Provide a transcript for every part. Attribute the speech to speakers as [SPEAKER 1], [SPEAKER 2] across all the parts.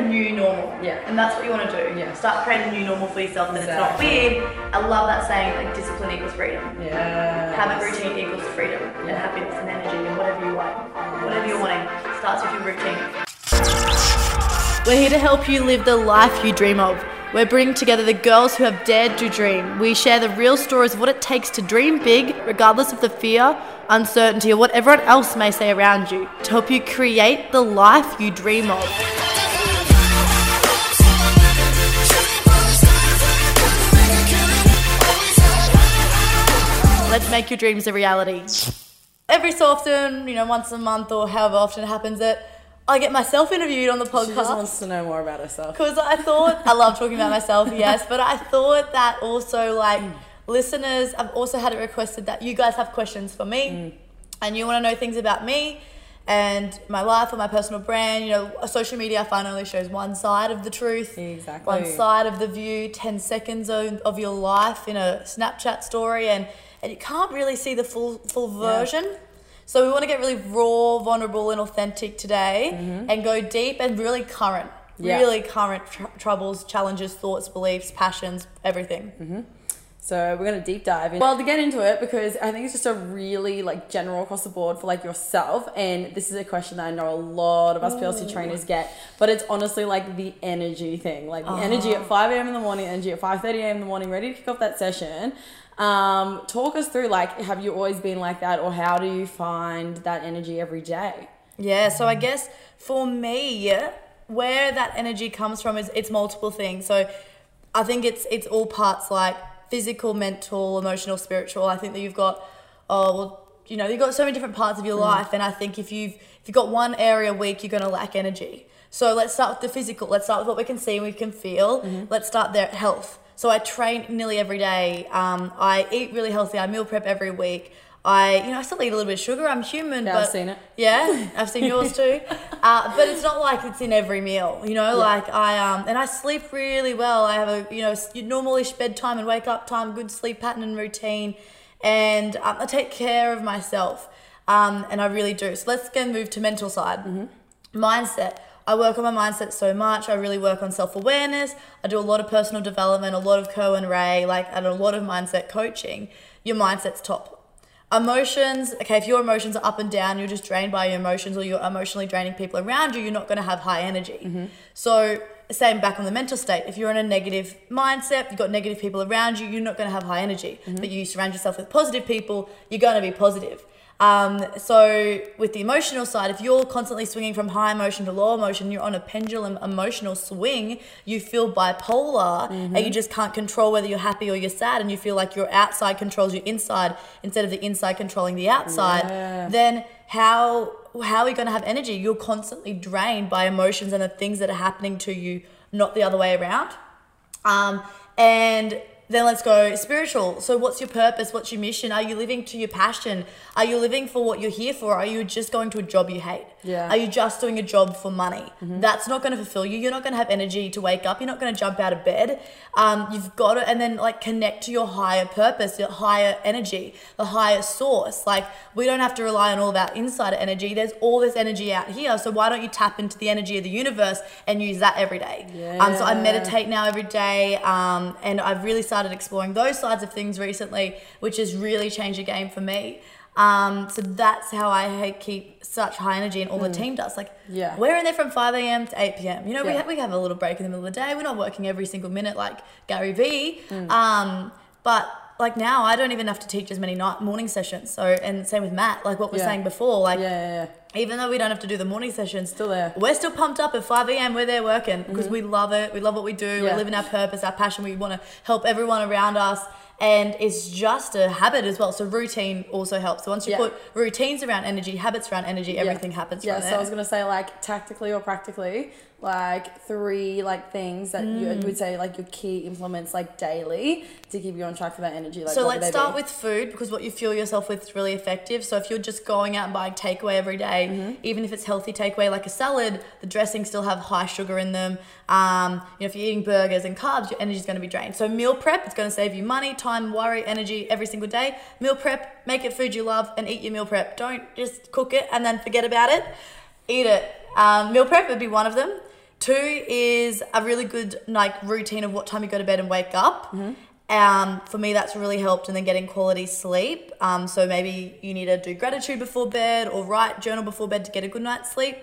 [SPEAKER 1] a new normal.
[SPEAKER 2] Yeah.
[SPEAKER 1] And that's what you want to do.
[SPEAKER 2] Yeah.
[SPEAKER 1] Start creating a new normal for yourself and it's not weird. I love that saying, like discipline equals freedom.
[SPEAKER 2] Yeah.
[SPEAKER 1] Habit routine equals freedom and happiness and energy and whatever you want. Whatever you're wanting starts with your routine. We're here to help you live the life you dream of. We're bringing together the girls who have dared to dream. We share the real stories of what it takes to dream big, regardless of the fear, uncertainty, or what everyone else may say around you, to help you create the life you dream of. Let's make your dreams a reality. Every so often, you know, once a month or however often it happens, that I get myself interviewed on the
[SPEAKER 2] She just
[SPEAKER 1] podcast.
[SPEAKER 2] wants to know more about herself.
[SPEAKER 1] Because I thought, I love talking about myself, yes, but I thought that also, like, listeners, I've also had it requested that you guys have questions for me mm. and you want to know things about me and my life or my personal brand. You know, social media I find only shows one side of the truth,
[SPEAKER 2] Exactly.
[SPEAKER 1] one side of the view, 10 seconds of, of your life in a Snapchat story, and, and you can't really see the full, full
[SPEAKER 2] Yeah.
[SPEAKER 1] version. So we want to get really raw, vulnerable, and authentic today, and go deep and really current,
[SPEAKER 2] Mm-hmm. Yeah.
[SPEAKER 1] really current tr- troubles, challenges, thoughts, beliefs, passions, everything.
[SPEAKER 2] Mm-hmm. So we're gonna deep dive in. Well, to get into it, because I think it's just a really like general across the board for like yourself, and this is a question that I know a lot of us PLC trainers get, but it's honestly like the energy thing, like the energy at five a.m. in the morning, energy at five thirty a.m. in the morning, ready to kick off that session. Um, talk us through like, have you always been like that, or how do you find that energy every day?
[SPEAKER 1] Yeah, so I guess for me, where that energy comes from is it's multiple things. So I think it's it's all parts like physical, mental, emotional, spiritual. I think that you've got oh well, you know, you've got so many different parts of your life and I think if you've if you've got one area weak, you're gonna lack energy. So let's start with the physical. Let's start with what we can see and we can feel. Let's start there at health. So I train nearly every day. Um, I eat really healthy. I meal prep every week. I, you know, I still eat a little bit of sugar. I'm human,
[SPEAKER 2] Yeah,
[SPEAKER 1] but
[SPEAKER 2] I've seen it.
[SPEAKER 1] yeah, I've seen yours too. Uh, but it's not like it's in every meal, you know. Like I um, and I sleep really well. I have a you know normalish bedtime and wake up time, good sleep pattern and routine, and um, I take care of myself. Um, and I really do. So let's go move to mental side, mindset. I work on my mindset so much. I really work on self awareness. I do a lot of personal development, a lot of Cohen Ray, like and a lot of mindset coaching. Your mindset's top. Emotions okay if your emotions are up and down you're just drained by your emotions or you're emotionally draining people around you you're not going to have high energy. Mm-hmm. So same back on the mental state. If you're in a negative mindset you've got negative people around you you're not going to have high energy. Mm-hmm. But you surround yourself with positive people you're going to be positive um, so with the emotional side, if you're constantly swinging from high emotion to low emotion, you're on a pendulum emotional swing. You feel bipolar, and you just can't control whether you're happy or you're sad, and you feel like your outside controls your inside instead of the inside controlling the outside.
[SPEAKER 2] Yeah.
[SPEAKER 1] Then how how are you going to have energy? You're constantly drained by emotions and the things that are happening to you, not the other way around. Um, and then let's go spiritual. So, what's your purpose? What's your mission? Are you living to your passion? Are you living for what you're here for? Are you just going to a job you hate?
[SPEAKER 2] Yeah.
[SPEAKER 1] Are you just doing a job for money? That's not going to fulfill you. You're not going to have energy to wake up. You're not going to jump out of bed. Um, you've got to, and then like connect to your higher purpose, your higher energy, the higher source. Like, we don't have to rely on all of our insider energy. There's all this energy out here. So, why don't you tap into the energy of the universe and use that every day? Um, so, I meditate now every day. Um, and I've really started exploring those sides of things recently, which has really changed the game for me. Um, so that's how I keep such high energy, and all the team does. Like,
[SPEAKER 2] Mm. Yeah.
[SPEAKER 1] we're in there from 5 a.m. to 8 p.m. You know, we, have, we have a little break in the middle of the day. We're not working every single minute like Gary Vee.
[SPEAKER 2] Mm.
[SPEAKER 1] Um, but like now, I don't even have to teach as many night morning sessions. So, and same with Matt, like what we we're
[SPEAKER 2] Yeah.
[SPEAKER 1] saying before. Like,
[SPEAKER 2] Yeah, yeah, yeah.
[SPEAKER 1] Even though we don't have to do the morning session,
[SPEAKER 2] Still there.
[SPEAKER 1] we're still pumped up at 5 a.m. We're there working because we love it. We love what we do.
[SPEAKER 2] Mm-hmm. Yeah.
[SPEAKER 1] We're living our purpose, our passion. We want to help everyone around us. And it's just a habit as well. So routine also helps. So once you
[SPEAKER 2] Yeah.
[SPEAKER 1] put routines around energy, habits around energy, everything happens
[SPEAKER 2] Yeah, so. I was gonna say like tactically or practically, like three like things that you
[SPEAKER 1] Mm.
[SPEAKER 2] would say like your key implements like daily to keep you on track for that energy. Like
[SPEAKER 1] so let's start
[SPEAKER 2] be?
[SPEAKER 1] with food because what you fuel yourself with is really effective. So if you're just going out and buying takeaway every day,
[SPEAKER 2] Mm-hmm.
[SPEAKER 1] even if it's healthy takeaway like a salad, the dressings still have high sugar in them. Um, you know, if you're eating burgers and carbs, your energy is going to be drained. So meal prep, it's going to save you money, time, worry, energy every single day. Meal prep, make it food you love and eat your meal prep. Don't just cook it and then forget about it. Eat it. Um, meal prep would be one of them. Two is a really good like routine of what time you go to bed and wake up. Um, for me, that's really helped, and then getting quality sleep. Um, so maybe you need to do gratitude before bed or write journal before bed to get a good night's sleep.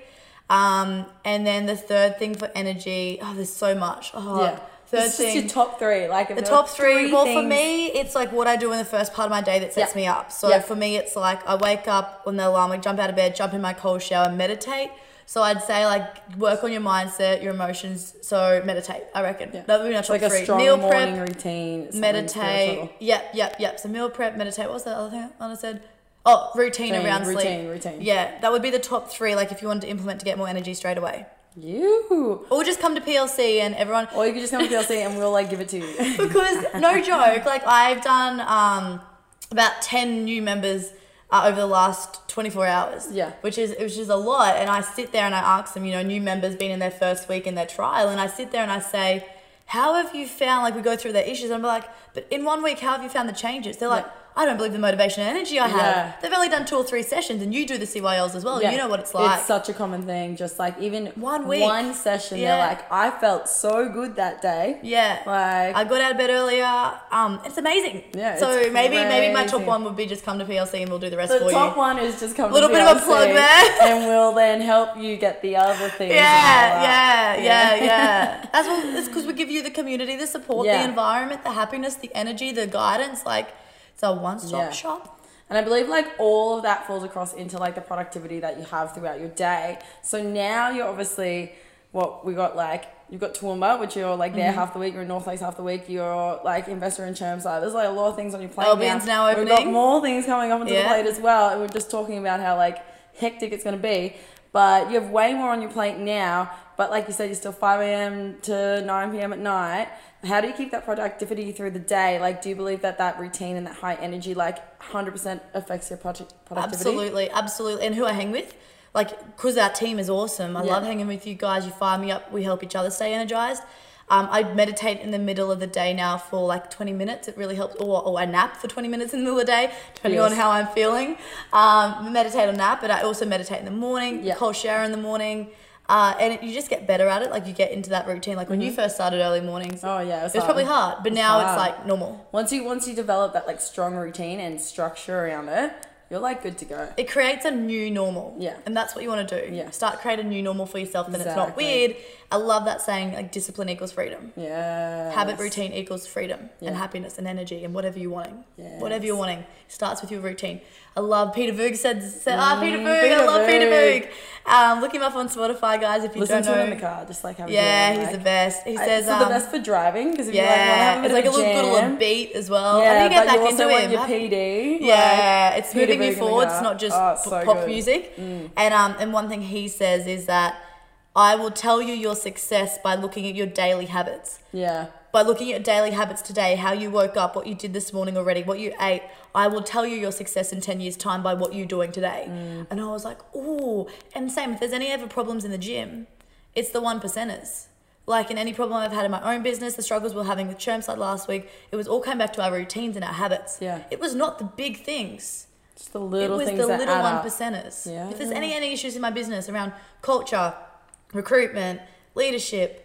[SPEAKER 1] Um, and then the third thing for energy, oh, there's so much. Oh,
[SPEAKER 2] Yeah.
[SPEAKER 1] Third
[SPEAKER 2] It's just
[SPEAKER 1] thing,
[SPEAKER 2] your top three. Like
[SPEAKER 1] the top three. well, for me, it's like what I do in the first part of my day that sets
[SPEAKER 2] Yeah.
[SPEAKER 1] me up. So
[SPEAKER 2] Yeah.
[SPEAKER 1] for me, it's like I wake up when the alarm, like jump out of bed, jump in my cold shower, meditate. So I'd say like work on your mindset, your emotions. So meditate. I reckon
[SPEAKER 2] Yeah.
[SPEAKER 1] that would be my top
[SPEAKER 2] like a strong
[SPEAKER 1] Meal
[SPEAKER 2] morning routine.
[SPEAKER 1] meditate. Yep, yep, yep. So meal prep, meditate. What was the other thing I said? Oh, routine,
[SPEAKER 2] Routine,
[SPEAKER 1] around
[SPEAKER 2] routine,
[SPEAKER 1] sleep.
[SPEAKER 2] routine.
[SPEAKER 1] Yeah, that would be the top three. Like if you wanted to implement to get more energy straight away,
[SPEAKER 2] You.
[SPEAKER 1] or just come to PLC and everyone
[SPEAKER 2] Or you could just come to PLC and we'll like give it to you.
[SPEAKER 1] because no joke, like I've done um, about ten new members uh, over the last twenty four hours.
[SPEAKER 2] Yeah.
[SPEAKER 1] which is which is a lot. And I sit there and I ask them, you know, new members being in their first week in their trial, and I sit there and I say, "How have you found?" Like we go through their issues, and I'm like, "But in one week, how have you found the changes?" They're like.
[SPEAKER 2] Yeah.
[SPEAKER 1] I don't believe the motivation and energy I have.
[SPEAKER 2] Yeah.
[SPEAKER 1] They've only done two or three sessions, and you do the CYLs as well. You know what it's like.
[SPEAKER 2] It's such a common thing. Just like even
[SPEAKER 1] One week.
[SPEAKER 2] one session,
[SPEAKER 1] Yeah.
[SPEAKER 2] they're like, I felt so good that day.
[SPEAKER 1] Yeah.
[SPEAKER 2] Like-
[SPEAKER 1] I got out of bed earlier. Um, it's amazing.
[SPEAKER 2] Yeah,
[SPEAKER 1] So maybe maybe my top one would be just come to PLC and we'll do the rest
[SPEAKER 2] The
[SPEAKER 1] for you.
[SPEAKER 2] The top one is just come to PLC.
[SPEAKER 1] A Little bit of a plug there.
[SPEAKER 2] and we'll then help you get the other things.
[SPEAKER 1] Yeah, yeah, yeah, yeah. That's what it's because we give you the community, the support,
[SPEAKER 2] Yeah.
[SPEAKER 1] the environment, the happiness, the energy, the guidance. Like it's a one-stop
[SPEAKER 2] Yeah.
[SPEAKER 1] shop.
[SPEAKER 2] And I believe like all of that falls across into like the productivity that you have throughout your day. So now you're obviously what we got like you've got Toowoomba, which you're like
[SPEAKER 1] Mm-hmm.
[SPEAKER 2] there half the week, you're in North Lakes half the week, you're like investor in Chermside. There's like a lot of things on your plate.
[SPEAKER 1] Albion's now opening.
[SPEAKER 2] We've got more things coming up onto
[SPEAKER 1] Yeah.
[SPEAKER 2] the plate as well. And we're just talking about how like hectic it's gonna be. But you have way more on your plate now. But like you said, you're still 5 a.m. to 9 p.m. at night. How do you keep that productivity through the day? Like, do you believe that that routine and that high energy, like, 100% affects your productivity?
[SPEAKER 1] Absolutely, absolutely. And who I hang with, like, because our team is awesome. I
[SPEAKER 2] Yeah.
[SPEAKER 1] love hanging with you guys. You fire me up. We help each other stay energized. Um, I meditate in the middle of the day now for like 20 minutes. It really helps. Or, or I nap for 20 minutes in the middle of the day, depending on how I'm feeling. Um, meditate or nap, but I also meditate in the morning,
[SPEAKER 2] Yeah.
[SPEAKER 1] cold shower in the morning. Uh, and it, you just get better at it. Like you get into that routine. Like when you first started early mornings,
[SPEAKER 2] Oh, yeah. It was,
[SPEAKER 1] it was probably hard, but
[SPEAKER 2] It's
[SPEAKER 1] now
[SPEAKER 2] hard.
[SPEAKER 1] it's like normal.
[SPEAKER 2] Once you once you develop that like strong routine and structure around it, you're like good to go.
[SPEAKER 1] It creates a new normal.
[SPEAKER 2] Yeah.
[SPEAKER 1] And that's what you want to do.
[SPEAKER 2] Yeah.
[SPEAKER 1] Start create a new normal for yourself, then it's not weird. I love that saying, like discipline equals freedom.
[SPEAKER 2] Yeah.
[SPEAKER 1] Habit routine equals freedom
[SPEAKER 2] Yeah.
[SPEAKER 1] and happiness and energy and whatever you're wanting.
[SPEAKER 2] Yes.
[SPEAKER 1] Whatever you're wanting starts with your routine. I love Peter Voogd said, said ah, Peter
[SPEAKER 2] Mm.
[SPEAKER 1] I
[SPEAKER 2] Peter
[SPEAKER 1] love Peter
[SPEAKER 2] Voogd.
[SPEAKER 1] Voogd. Um, look him up on Spotify, guys, if you
[SPEAKER 2] Listen
[SPEAKER 1] don't
[SPEAKER 2] to
[SPEAKER 1] know.
[SPEAKER 2] it in the car, just like have a
[SPEAKER 1] yeah, he's
[SPEAKER 2] like-
[SPEAKER 1] the best. He
[SPEAKER 2] I-
[SPEAKER 1] says,
[SPEAKER 2] it's
[SPEAKER 1] um,
[SPEAKER 2] the best for driving because if you like, want have a
[SPEAKER 1] it's like a little, good little beat as well.
[SPEAKER 2] Yeah,
[SPEAKER 1] I need to get back
[SPEAKER 2] you
[SPEAKER 1] into him.
[SPEAKER 2] your PD.
[SPEAKER 1] Yeah,
[SPEAKER 2] like,
[SPEAKER 1] it's
[SPEAKER 2] Peter
[SPEAKER 1] moving you
[SPEAKER 2] Voogd
[SPEAKER 1] forward. It's not just
[SPEAKER 2] Oh, it's so
[SPEAKER 1] pop
[SPEAKER 2] good. Mm.
[SPEAKER 1] music. And um, and one thing he says is that I will tell you your success by looking at your daily habits.
[SPEAKER 2] Yeah.
[SPEAKER 1] By looking at your daily habits today, how you woke up, what you did this morning already, what you ate, I will tell you your success in 10 years' time by what you're doing today.
[SPEAKER 2] Mm.
[SPEAKER 1] And I was like, ooh. And same, if there's any ever problems in the gym, it's the one percenters. Like in any problem I've had in my own business, the struggles we we're having with Chermside last week, it was all came back to our routines and our habits.
[SPEAKER 2] Yeah.
[SPEAKER 1] It was not the big things
[SPEAKER 2] Just the little
[SPEAKER 1] it was the little one percenters.
[SPEAKER 2] Yeah.
[SPEAKER 1] If there's any any issues in my business around culture, recruitment, leadership,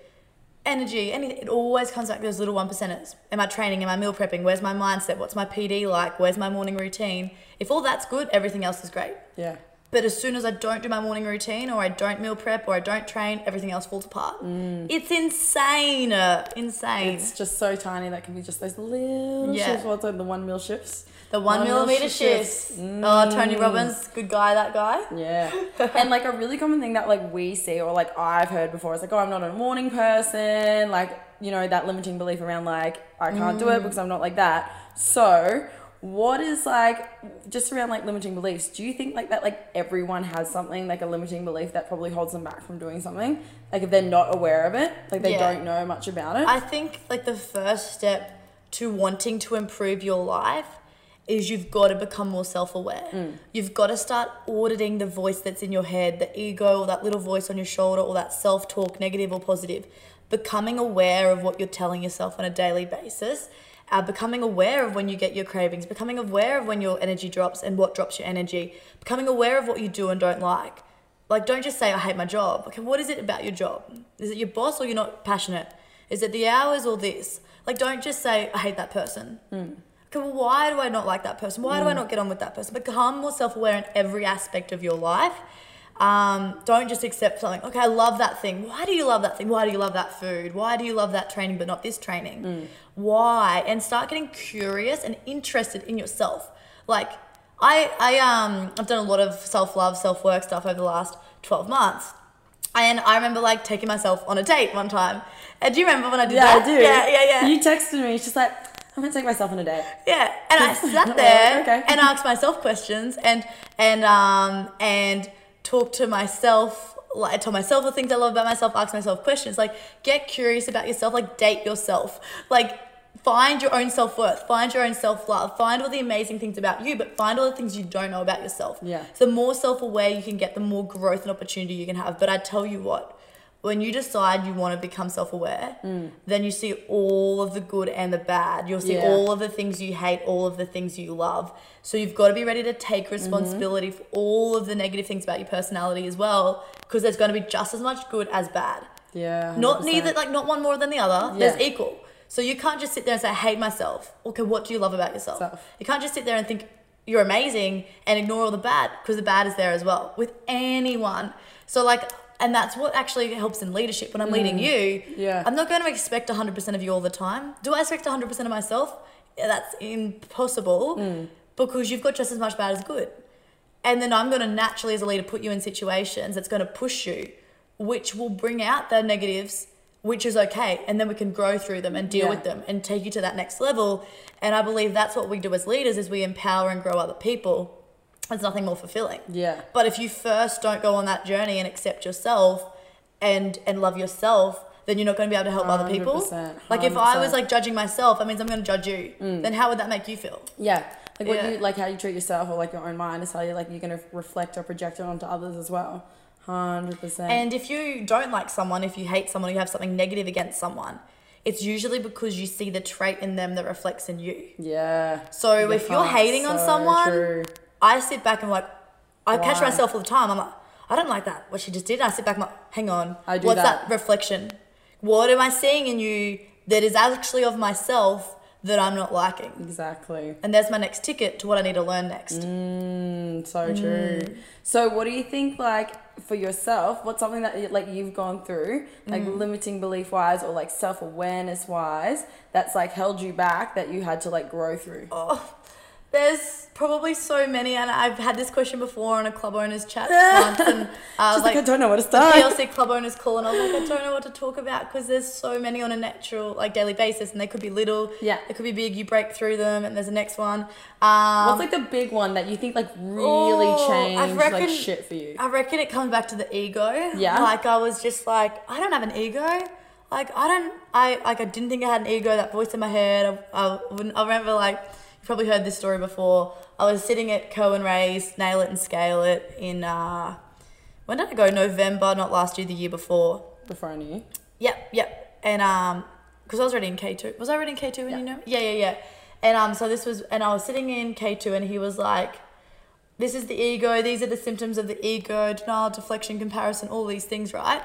[SPEAKER 1] energy, anything, it always comes back to those little one percenters. Am I training? Am I meal prepping? Where's my mindset? What's my PD like? Where's my morning routine? If all that's good, everything else is great.
[SPEAKER 2] Yeah.
[SPEAKER 1] But as soon as I don't do my morning routine, or I don't meal prep, or I don't train, everything else falls apart. It's insane, insane.
[SPEAKER 2] Mm. It's just so tiny that can be just those little
[SPEAKER 1] Yeah.
[SPEAKER 2] shifts. What's like the one meal shifts?
[SPEAKER 1] The one,
[SPEAKER 2] one
[SPEAKER 1] millimeter shifts.
[SPEAKER 2] shifts.
[SPEAKER 1] Oh, Tony Robbins, good guy, that guy.
[SPEAKER 2] Yeah. and like a really common thing that like we see or like I've heard before is like, oh, I'm not a morning person. Like, you know, that limiting belief around like, I can't do it
[SPEAKER 1] Mm.
[SPEAKER 2] because I'm not like that. So, what is like, just around like limiting beliefs, do you think like that like everyone has something like a limiting belief that probably holds them back from doing something? Like if they're not aware of it, like they
[SPEAKER 1] Yeah.
[SPEAKER 2] don't know much about it?
[SPEAKER 1] I think like the first step to wanting to improve your life is you've got to become more self-aware. You've got to start auditing the voice that's in your head, the ego or that little voice on your shoulder or that self-talk, negative or positive. Becoming aware of what you're telling yourself on a daily basis. Uh, becoming aware of when you get your cravings, becoming aware of when your energy drops and what drops your energy, becoming aware of what you do and don't like Like, don't just say, I hate my job. Okay, what is it about your job? Is it your boss or you're not passionate? Is it the hours or this? Like, don't just say, I hate that person. Well, why do I not like that person? Why do I not get on with that person? Become more self aware in every aspect of your life. Um, don't just accept something. Okay, I love that thing. Why do you love that thing? Why do you love that food? Why do you love that training but not this training? Why? And start getting curious and interested in yourself. Like I, I um, I've done a lot of self love, self work stuff over the last twelve months. And I remember like taking myself on a date one time. And do you remember when I did
[SPEAKER 2] Yeah,
[SPEAKER 1] that?
[SPEAKER 2] I do.
[SPEAKER 1] Yeah, yeah, yeah.
[SPEAKER 2] You texted me. It's just like I'm gonna take myself on a date.
[SPEAKER 1] Yeah, and I sat there
[SPEAKER 2] Okay.
[SPEAKER 1] and asked myself questions and and um and talked to myself. Like I told myself the things I love about myself. Ask myself questions. Like get curious about yourself. Like date yourself. Like find your own self worth. Find your own self love. Find all the amazing things about you, but find all the things you don't know about yourself.
[SPEAKER 2] Yeah.
[SPEAKER 1] The more self aware you can get, the more growth and opportunity you can have. But I tell you what. When you decide you want to become self aware, mm. then you see all of the good and the bad. You'll see
[SPEAKER 2] Yeah.
[SPEAKER 1] all of the things you hate, all of the things you love. So you've got to be ready to take mm-hmm. responsibility for all of the negative things about your personality as well, because there's going to be just as much good as bad.
[SPEAKER 2] Yeah.
[SPEAKER 1] Not
[SPEAKER 2] 100%.
[SPEAKER 1] neither, like not one more than the other.
[SPEAKER 2] Yeah.
[SPEAKER 1] There's equal. So you can't just sit there and say, I hate myself. Okay, what do you love about yourself?
[SPEAKER 2] Self.
[SPEAKER 1] You can't just sit there and think you're amazing and ignore all the bad, because the bad is there as well with anyone. So like, and that's what actually helps in leadership. When I'm leading you,
[SPEAKER 2] Mm. Yeah.
[SPEAKER 1] I'm not going to expect 100% of you all the time. Do I expect 100% of myself? Yeah, That's impossible
[SPEAKER 2] Mm.
[SPEAKER 1] because you've got just as much bad as good. And then I'm going to naturally, as a leader, put you in situations that's going to push you, which will bring out the negatives, which is okay. And then we can grow through them and deal
[SPEAKER 2] Yeah.
[SPEAKER 1] with them and take you to that next level. And I believe that's what we do as leaders is we empower and grow other people. There's nothing more fulfilling.
[SPEAKER 2] Yeah.
[SPEAKER 1] But if you first don't go on that journey and accept yourself and and love yourself, then you're not going to be able to help other people.
[SPEAKER 2] 100%,
[SPEAKER 1] Like if I was like judging myself, that means I'm going to judge you.
[SPEAKER 2] Mm.
[SPEAKER 1] Then how would that make you feel?
[SPEAKER 2] Yeah. Like what
[SPEAKER 1] Yeah.
[SPEAKER 2] you like how you treat yourself or like your own mind is how you like you're gonna reflect or project it onto others as well. Hundred percent.
[SPEAKER 1] And if you don't like someone, if you hate someone, you have something negative against someone, it's usually because you see the trait in them that reflects in you.
[SPEAKER 2] Yeah.
[SPEAKER 1] So if you're hating on someone,
[SPEAKER 2] true.
[SPEAKER 1] I sit back and like, I catch myself all the time. I'm like, I don't like that. What she just did. I sit back. and I'm like, hang on.
[SPEAKER 2] I do
[SPEAKER 1] What's
[SPEAKER 2] that.
[SPEAKER 1] that. reflection? What am I seeing in you that is actually of myself that I'm not liking?
[SPEAKER 2] Exactly.
[SPEAKER 1] And there's my next ticket to what I need to learn next.
[SPEAKER 2] Mm, so true. So what do you think like for yourself, what's something that like you've gone through, like
[SPEAKER 1] Mm.
[SPEAKER 2] limiting belief wise or like self awareness wise, that's like held you back that you had to like grow through?
[SPEAKER 1] Oh, there's probably so many, and I've had this question before on a club owners chat once, and uh,
[SPEAKER 2] She's like,
[SPEAKER 1] like,
[SPEAKER 2] I don't know what to start. the.
[SPEAKER 1] PLC club owners call, and I was like, I don't know what to talk about because there's so many on a natural, like daily basis, and they could be little,
[SPEAKER 2] Yeah.
[SPEAKER 1] they could be big. You break through them, and there's the next one. Um,
[SPEAKER 2] What's like the big one that you think like really
[SPEAKER 1] Oh, I
[SPEAKER 2] changed like shit for you?
[SPEAKER 1] I reckon it comes back to the ego.
[SPEAKER 2] Yeah?
[SPEAKER 1] Like I was just like, I don't have an ego. Like I don't, I like I didn't think I had an ego. That voice in my head. I, I, wouldn't- I remember like probably heard this story before. I was sitting at Cohen Ray's Nail It and Scale It in uh, when did I go? November, not last year, the year before.
[SPEAKER 2] Before I knew you.
[SPEAKER 1] Yep, yep. And um, because I was already in K two. Was I already in K two when
[SPEAKER 2] Yeah.
[SPEAKER 1] you know? Yeah, yeah, yeah. And um, so this was, and I was sitting in K two, and he was like, "This is the ego. These are the symptoms of the ego: denial, deflection, comparison, all these things, right?"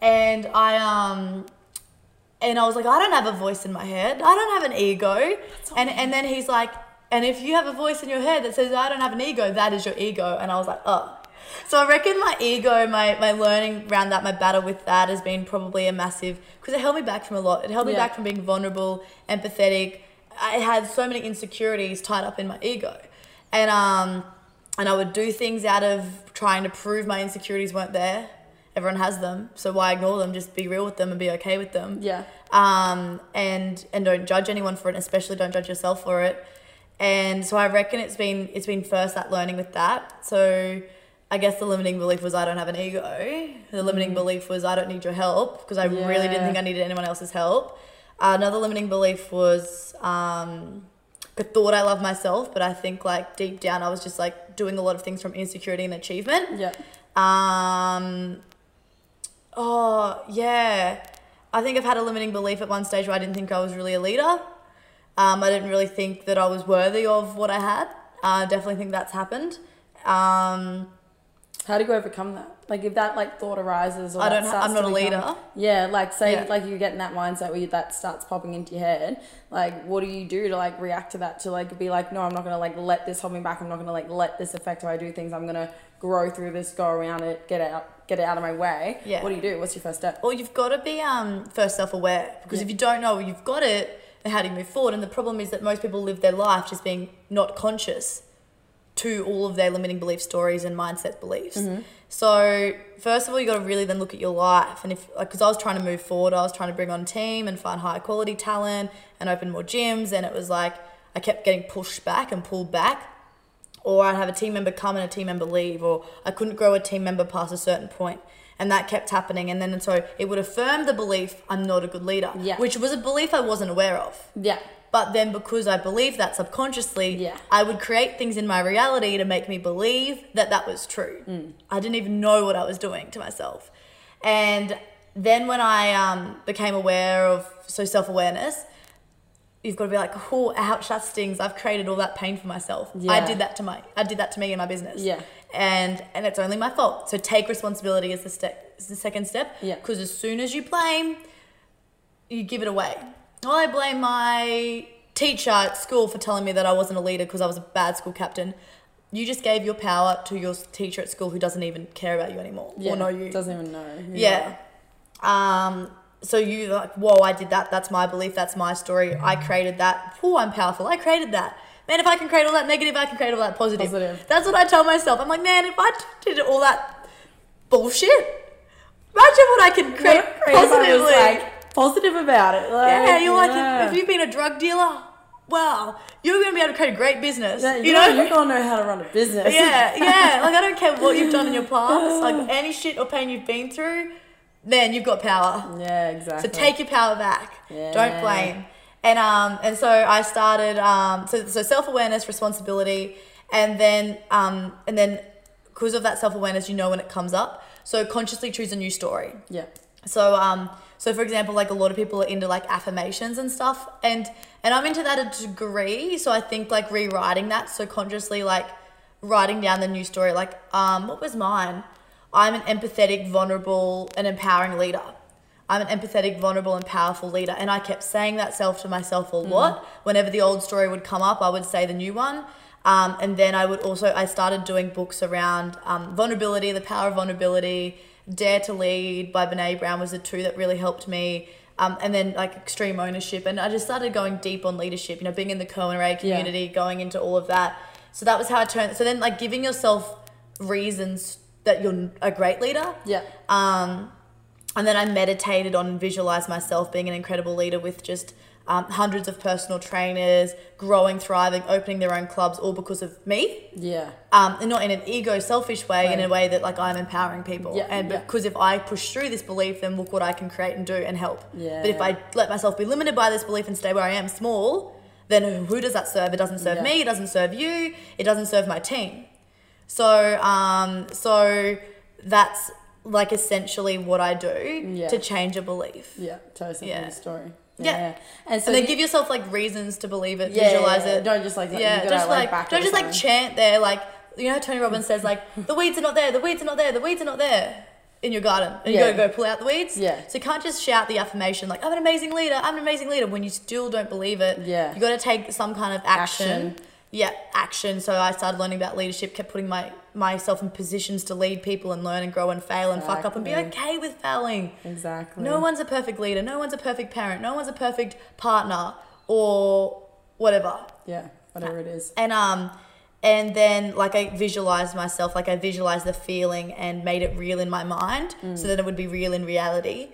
[SPEAKER 1] And I um, and I was like, "I don't have a voice in my head. I don't have an ego." And and then he's like, "And if you have a voice in your head that says I don't have an ego, that is your ego." And I was like, "Oh." So I reckon my ego, my, my learning around that, my battle with that has been probably a massive because it held me back from a lot. It held me
[SPEAKER 2] Yeah.
[SPEAKER 1] back from being vulnerable, empathetic. I had so many insecurities tied up in my ego, and um, and I would do things out of trying to prove my insecurities weren't there. Everyone has them, so why ignore them? Just be real with them and be okay with them
[SPEAKER 2] Yeah.
[SPEAKER 1] um, and and don't judge anyone for it, especially don't judge yourself for it. And so I reckon it's been it's been first that learning with that. So I guess the limiting belief was I don't have an ego. The limiting belief was I don't need your help because I really didn't think I needed anyone else's help. Uh, another limiting belief was um, I thought I loved myself, but I think like deep down I was just like doing a lot of things from insecurity and achievement.
[SPEAKER 2] Yeah.
[SPEAKER 1] Um, oh, yeah. I think I've had a limiting belief at one stage where I didn't think I was really a leader. Um, I didn't really think that I was worthy of what I had. I definitely think that's happened. Um,
[SPEAKER 2] How do you overcome that? Like if that like thought arises, or
[SPEAKER 1] I don't. Ha- I'm not a
[SPEAKER 2] become-
[SPEAKER 1] leader.
[SPEAKER 2] Yeah, like say
[SPEAKER 1] Yeah.
[SPEAKER 2] like you get in that mindset where you, that starts popping into your head. Like, what do you do to like react to that? To like be like, no, I'm not gonna like let this hold me back. I'm not gonna like let this affect how I do things. I'm gonna grow through this, go around it, get out, get it out of my way.
[SPEAKER 1] Yeah.
[SPEAKER 2] What do you do? What's your first step?
[SPEAKER 1] Well, you've got to be um, first self aware because
[SPEAKER 2] Yeah.
[SPEAKER 1] if you don't know you've got it, how do you move forward? And the problem is that most people live their life just being not conscious to all of their limiting belief stories and mindset beliefs.
[SPEAKER 2] Mm-hmm.
[SPEAKER 1] So, first of all, you got to really then look at your life. And if, because I was trying to move forward, I was trying to bring on team and find high quality talent and open more gyms. And it was like I kept getting pushed back and pulled back or I'd have a team member come and a team member leave, or I couldn't grow a team member past a certain point. And that kept happening. And then so it would affirm the belief I'm not a good leader,
[SPEAKER 2] Yeah.
[SPEAKER 1] which was a belief I wasn't aware of.
[SPEAKER 2] Yeah.
[SPEAKER 1] But then because I believed that subconsciously,
[SPEAKER 2] Yeah.
[SPEAKER 1] I would create things in my reality to make me believe that that was true.
[SPEAKER 2] Mm.
[SPEAKER 1] I didn't even know what I was doing to myself. And then when I um, became aware of so self awareness, you've got to be like, oh, ouch, that stings. I've created all that pain for myself. I did that to my, I did that to me in my business.
[SPEAKER 2] Yeah.
[SPEAKER 1] And and it's only my fault. So take responsibility as the step, is the second step.
[SPEAKER 2] Yeah.
[SPEAKER 1] Because as soon as you blame, you give it away. I blame my teacher at school for telling me that I wasn't a leader because I was a bad school captain. You just gave your power to your teacher at school who doesn't even care about you anymore
[SPEAKER 2] Yeah.
[SPEAKER 1] or know you.
[SPEAKER 2] Doesn't even know. who you
[SPEAKER 1] Yeah. Um, so you like, whoa, I did that. That's my belief. That's my story. I created that. Oh, I'm powerful. I created that. Man, if I can create all that negative, I can create all that positive.
[SPEAKER 2] Positive.
[SPEAKER 1] That's what I tell myself. I'm like, man, if I did all that bullshit, imagine what I can create. Positively.
[SPEAKER 2] like positive about it. Like,
[SPEAKER 1] yeah, you're like,
[SPEAKER 2] yeah.
[SPEAKER 1] if, if you've been a drug dealer, wow, you're going to be able to create a great business.
[SPEAKER 2] Yeah,
[SPEAKER 1] you know?
[SPEAKER 2] you're gonna know how to run a business.
[SPEAKER 1] yeah, yeah. Like I don't care what you've done in your past. Like any shit or pain you've been through, man, you've got power.
[SPEAKER 2] Yeah, exactly.
[SPEAKER 1] So take your power back.
[SPEAKER 2] Yeah.
[SPEAKER 1] Don't blame. And um and so I started um so so self awareness, responsibility, and then um and then because of that self awareness, you know when it comes up. So consciously choose a new story.
[SPEAKER 2] Yeah.
[SPEAKER 1] So um so for example, like a lot of people are into like affirmations and stuff, and and I'm into that a degree. So I think like rewriting that, so consciously like writing down the new story. Like um, what was mine? I'm an empathetic, vulnerable, and empowering leader. I'm an empathetic, vulnerable, and powerful leader. And I kept saying that self to myself a lot. Whenever the old story would come up, I would say the new one. Um, and then I would also, I started doing books around um, vulnerability, the power of vulnerability. Dare to Lead by Brene Brown was the two that really helped me. Um, and then like extreme ownership. And I just started going deep on leadership, you know, being in the Cohen Ray community, going into all of that. So that was how I turned. So then like giving yourself reasons that you're a great leader.
[SPEAKER 2] Yeah.
[SPEAKER 1] Um, and then I meditated on and visualized myself being an incredible leader with just um, hundreds of personal trainers, growing, thriving, opening their own clubs, all because of me.
[SPEAKER 2] Yeah.
[SPEAKER 1] Um, and not in an ego, selfish way, in a way that like I'm empowering people.
[SPEAKER 2] Yeah,
[SPEAKER 1] and
[SPEAKER 2] yeah.
[SPEAKER 1] because if I push through this belief, then look what I can create and do and help.
[SPEAKER 2] Yeah.
[SPEAKER 1] But if I let myself be limited by this belief and stay where I am, small, then who does that serve? It doesn't serve
[SPEAKER 2] Yeah.
[SPEAKER 1] me. It doesn't serve you. It doesn't serve my team. So, um, so that's like essentially what I do
[SPEAKER 2] Yeah.
[SPEAKER 1] to change a belief.
[SPEAKER 2] Yeah. Tell us
[SPEAKER 1] Yeah.
[SPEAKER 2] story.
[SPEAKER 1] Yeah.
[SPEAKER 2] And so
[SPEAKER 1] and then
[SPEAKER 2] you-
[SPEAKER 1] give yourself like reasons to believe it,
[SPEAKER 2] yeah,
[SPEAKER 1] visualize
[SPEAKER 2] yeah,
[SPEAKER 1] it.
[SPEAKER 2] Don't just like
[SPEAKER 1] yeah,
[SPEAKER 2] gotta,
[SPEAKER 1] just like,
[SPEAKER 2] back
[SPEAKER 1] don't just like chant there like you know how Tony Robbins says like the weeds are not there, the weeds are not there, the weeds are not there in your garden, and you
[SPEAKER 2] Yeah.
[SPEAKER 1] gotta go pull out the weeds.
[SPEAKER 2] Yeah.
[SPEAKER 1] So you can't just shout the affirmation like I'm an amazing leader, I'm an amazing leader when you still don't believe it.
[SPEAKER 2] Yeah.
[SPEAKER 1] You got to take some kind of action.
[SPEAKER 2] Action.
[SPEAKER 1] Yeah, action. So I started learning about leadership, kept putting my myself in positions to lead people and learn and grow and fail and fuck up and be okay with failing.
[SPEAKER 2] Exactly.
[SPEAKER 1] No one's a perfect leader. No one's a perfect parent. No one's a perfect partner or whatever.
[SPEAKER 2] Yeah. Whatever it is.
[SPEAKER 1] And um, and then like I visualized myself, like I visualized the feeling and made it real in my mind,
[SPEAKER 2] Mm.
[SPEAKER 1] so that it would be real in reality.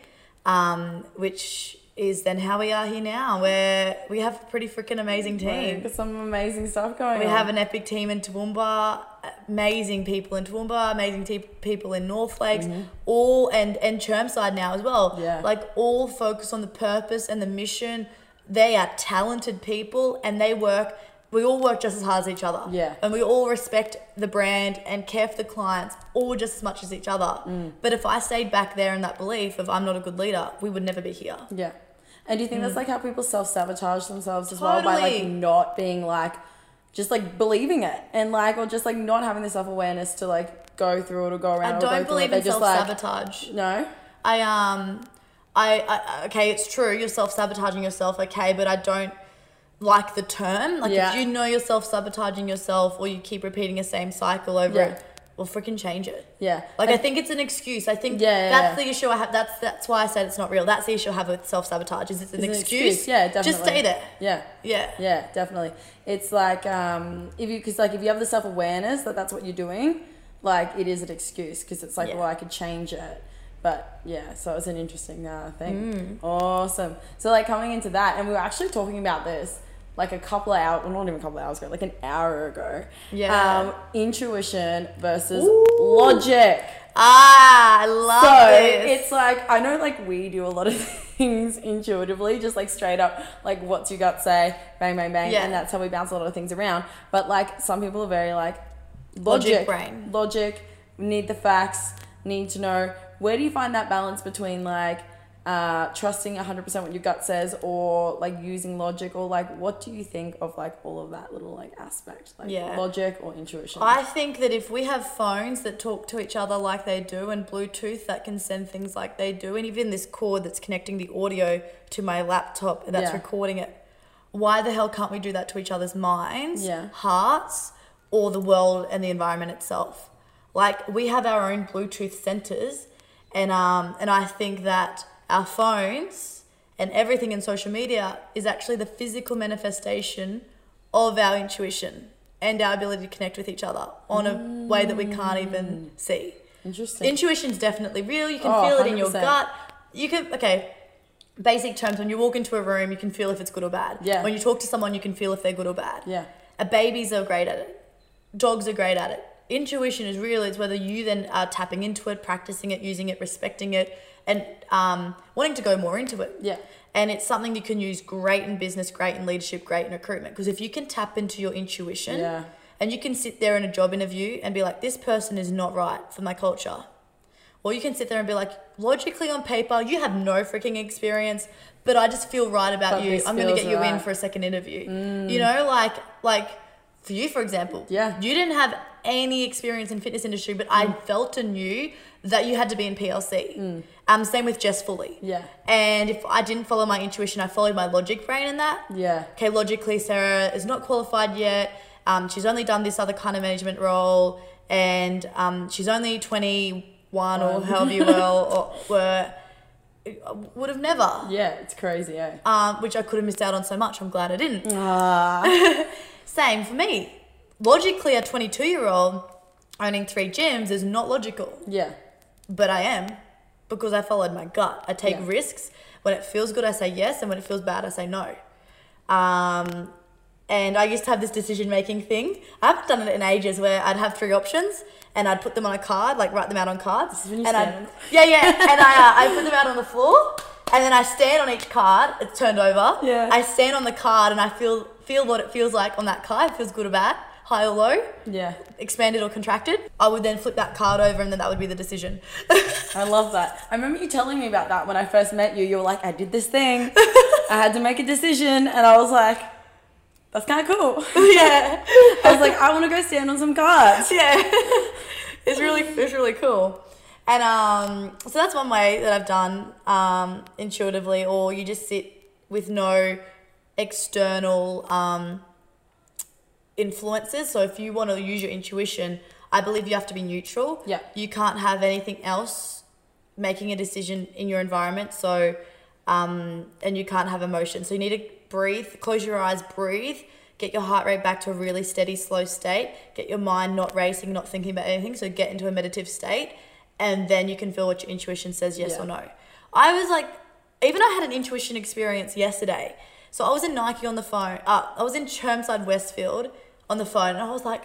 [SPEAKER 1] Um, which is then how we are here now, where we have a pretty freaking amazing team.
[SPEAKER 2] Some amazing stuff going on.
[SPEAKER 1] We
[SPEAKER 2] on.
[SPEAKER 1] have an epic team in Toowoomba, amazing people in Toowoomba, amazing te- people in North Lakes, all and and Chermside now as well.
[SPEAKER 2] Mm-hmm. Yeah.
[SPEAKER 1] Like all focus on the purpose and the mission. They are talented people and they work. We all work just as hard as each other.
[SPEAKER 2] Yeah.
[SPEAKER 1] And we all respect the brand and care for the clients all just as much as each other.
[SPEAKER 2] Mm.
[SPEAKER 1] But if I stayed back there in that belief of I'm not a good leader, we would never be here.
[SPEAKER 2] Yeah. And do you think that's like how people self sabotage themselves as well by like
[SPEAKER 1] Mm.
[SPEAKER 2] Not being like just like believing it and like or just like not having the self awareness to like go through it or go around.
[SPEAKER 1] I don't believe in self
[SPEAKER 2] like
[SPEAKER 1] sabotage.
[SPEAKER 2] no.
[SPEAKER 1] I um, I, I okay, it's true. You're self sabotaging yourself, okay, but I don't like the term. Like
[SPEAKER 2] Yeah.
[SPEAKER 1] if you know you're self sabotaging yourself, or you keep repeating the same cycle over
[SPEAKER 2] Yeah.
[SPEAKER 1] Well, freaking change it.
[SPEAKER 2] Yeah.
[SPEAKER 1] Like I think it's an excuse. I think
[SPEAKER 2] Yeah,
[SPEAKER 1] that's
[SPEAKER 2] yeah.
[SPEAKER 1] the issue I have. That's that's why I said it's not real. That's the issue I have with self sabotage. Is it's an,
[SPEAKER 2] It's an
[SPEAKER 1] excuse?
[SPEAKER 2] excuse. Yeah,
[SPEAKER 1] Just
[SPEAKER 2] definitely.
[SPEAKER 1] stay there.
[SPEAKER 2] Yeah.
[SPEAKER 1] Yeah.
[SPEAKER 2] Yeah, definitely. It's like um, if you because like if you have the self awareness that that's what you're doing, like it is an excuse because it's like
[SPEAKER 1] Yeah.
[SPEAKER 2] well I could change it, but yeah. So it was an interesting uh, thing.
[SPEAKER 1] Mm.
[SPEAKER 2] Awesome. So like coming into that, and we were actually talking about this like a couple of hours, well, not even a couple of hours ago, like an hour ago.
[SPEAKER 1] Yeah.
[SPEAKER 2] Um, intuition versus
[SPEAKER 1] Ooh.
[SPEAKER 2] logic.
[SPEAKER 1] Ah, I love
[SPEAKER 2] So
[SPEAKER 1] this.
[SPEAKER 2] it's like I know like we do a lot of things intuitively, just like straight up, like what's your gut say, bang bang bang,
[SPEAKER 1] Yeah.
[SPEAKER 2] and that's how we bounce a lot of things around. But like some people are very like
[SPEAKER 1] Logic
[SPEAKER 2] logic,
[SPEAKER 1] brain.
[SPEAKER 2] logic, need the facts, need to know. Where do you find that balance between like uh, trusting 100% what your gut says or like using logic or like what do you think of like all of that little like aspect like
[SPEAKER 1] Yeah.
[SPEAKER 2] logic or intuition
[SPEAKER 1] I think that if we have phones that talk to each other like they do and Bluetooth that can send things like they do, and even this cord that's connecting the audio to my laptop and that's
[SPEAKER 2] Yeah.
[SPEAKER 1] recording it, why the hell can't we do that to each other's minds,
[SPEAKER 2] Yeah.
[SPEAKER 1] hearts, or the world and the environment itself? Like we have our own Bluetooth centers, and um, and I think that our phones and everything in social media is actually the physical manifestation of our intuition and our ability to connect with each other on a way that we can't even see.
[SPEAKER 2] interesting
[SPEAKER 1] Intuition's definitely real. You can
[SPEAKER 2] Oh,
[SPEAKER 1] feel it in your gut. You can okay. Basic terms: when you walk into a room, you can feel if it's good or bad.
[SPEAKER 2] Yeah.
[SPEAKER 1] When you talk to someone, you can feel if they're good or bad.
[SPEAKER 2] yeah
[SPEAKER 1] Uh, babies are great at it. Dogs are great at it. Intuition is real. It's whether you then are tapping into it, practicing it, using it, respecting it, and um, wanting to go more into it.
[SPEAKER 2] yeah
[SPEAKER 1] And it's something you can use great in business, great in leadership, great in recruitment. Because if you can tap into your intuition
[SPEAKER 2] Yeah.
[SPEAKER 1] and you can sit there in a job interview and be like, this person is not right for my culture. Or you can sit there and be like, logically on paper, you have no freaking experience, but I just feel right about
[SPEAKER 2] But
[SPEAKER 1] you. I'm going to get you in
[SPEAKER 2] right. Mm.
[SPEAKER 1] for a second interview. You know, like, like for you, for example,
[SPEAKER 2] Yeah.
[SPEAKER 1] you didn't have any experience in fitness industry, but I felt and knew that you had to be in PLC. Um, same with Jess Fully.
[SPEAKER 2] Yeah.
[SPEAKER 1] And if I didn't follow my intuition, I followed my logic brain in that.
[SPEAKER 2] yeah
[SPEAKER 1] Okay, logically, Sarah is not qualified yet. Um, she's only done this other kind of management role, and um, she's only 21 or however you will or were. Would have never.
[SPEAKER 2] yeah it's crazy eh
[SPEAKER 1] Um, which I could have missed out on so much. I'm glad I didn't.
[SPEAKER 2] Ah.
[SPEAKER 1] Same for me. Logically, a 22 year old owning three gyms is not logical,
[SPEAKER 2] yeah
[SPEAKER 1] but I am because I followed my gut. I take
[SPEAKER 2] Yeah.
[SPEAKER 1] risks. When it feels good, I say yes, and when it feels bad, I say no. Um, and I used to have this decision making thing. I haven't done it in ages where I'd have three options and I'd put them on a card, like write them out on cards.
[SPEAKER 2] is when you
[SPEAKER 1] and I'd, yeah, yeah. And I, uh, I put them out on the floor and then I stand on each card. It's turned over.
[SPEAKER 2] Yeah.
[SPEAKER 1] I stand on the card and I feel feel what it feels like on that card. It feels good or bad, high or low,
[SPEAKER 2] yeah
[SPEAKER 1] expanded or contracted. I would then flip that card over and then that would be the decision.
[SPEAKER 2] I love that. I remember you telling me about that when I first met you. You were like, I did this thing. I had to make a decision. And I was like, that's kind of cool.
[SPEAKER 1] yeah.
[SPEAKER 2] I was like, I want to go stand on some cards.
[SPEAKER 1] yeah it's really it's really cool and um so that's one way that i've done um intuitively or you just sit with no external um influences. So if you want to use your intuition i believe you have to be neutral.
[SPEAKER 2] Yeah.
[SPEAKER 1] you can't have anything else making a decision in your environment. So um and you can't have emotion. So you need to breathe close your eyes breathe. Get your heart rate back to a really steady slow state. Get your mind not racing not thinking about anything. So get into a meditative state and then you can feel what your intuition says yes
[SPEAKER 2] Yeah.
[SPEAKER 1] or no. I was like even i had an intuition experience yesterday. So i was in nike on the phone uh, i was in chermside westfield on the phone and i was like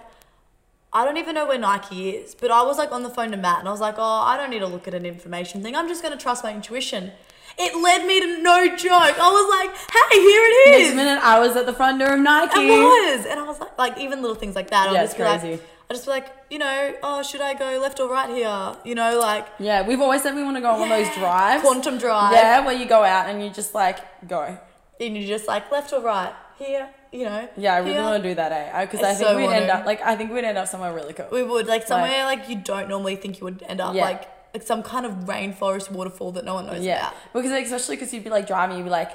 [SPEAKER 1] I don't even know where Nike is, but I was like on the phone to Matt and I was like, oh, I don't need to look at an information thing. I'm just going to trust my intuition. It led me to no joke. I was like, hey, here it is.
[SPEAKER 2] Next minute, I was at the front door of Nike.
[SPEAKER 1] I was. And I was like, like even little things like that.
[SPEAKER 2] Yeah,
[SPEAKER 1] just
[SPEAKER 2] it's
[SPEAKER 1] be like,
[SPEAKER 2] crazy.
[SPEAKER 1] I just be like, you know, oh, should I go left or right here? You know, like
[SPEAKER 2] Yeah, we've always said we want to go on one of those drives.
[SPEAKER 1] quantum drive.
[SPEAKER 2] Yeah, where you go out and you just like go.
[SPEAKER 1] And you're just like left or right here, you know.
[SPEAKER 2] Yeah, I really
[SPEAKER 1] here.
[SPEAKER 2] want to do that, eh? Because
[SPEAKER 1] I
[SPEAKER 2] I think
[SPEAKER 1] so
[SPEAKER 2] we'd end up like I think we'd end up somewhere really cool.
[SPEAKER 1] We would like somewhere like, you don't normally think you would end up
[SPEAKER 2] Yeah.
[SPEAKER 1] like like some kind of rainforest waterfall that no one knows
[SPEAKER 2] Yeah,
[SPEAKER 1] about.
[SPEAKER 2] because like, especially because you'd be like driving, you'd be like,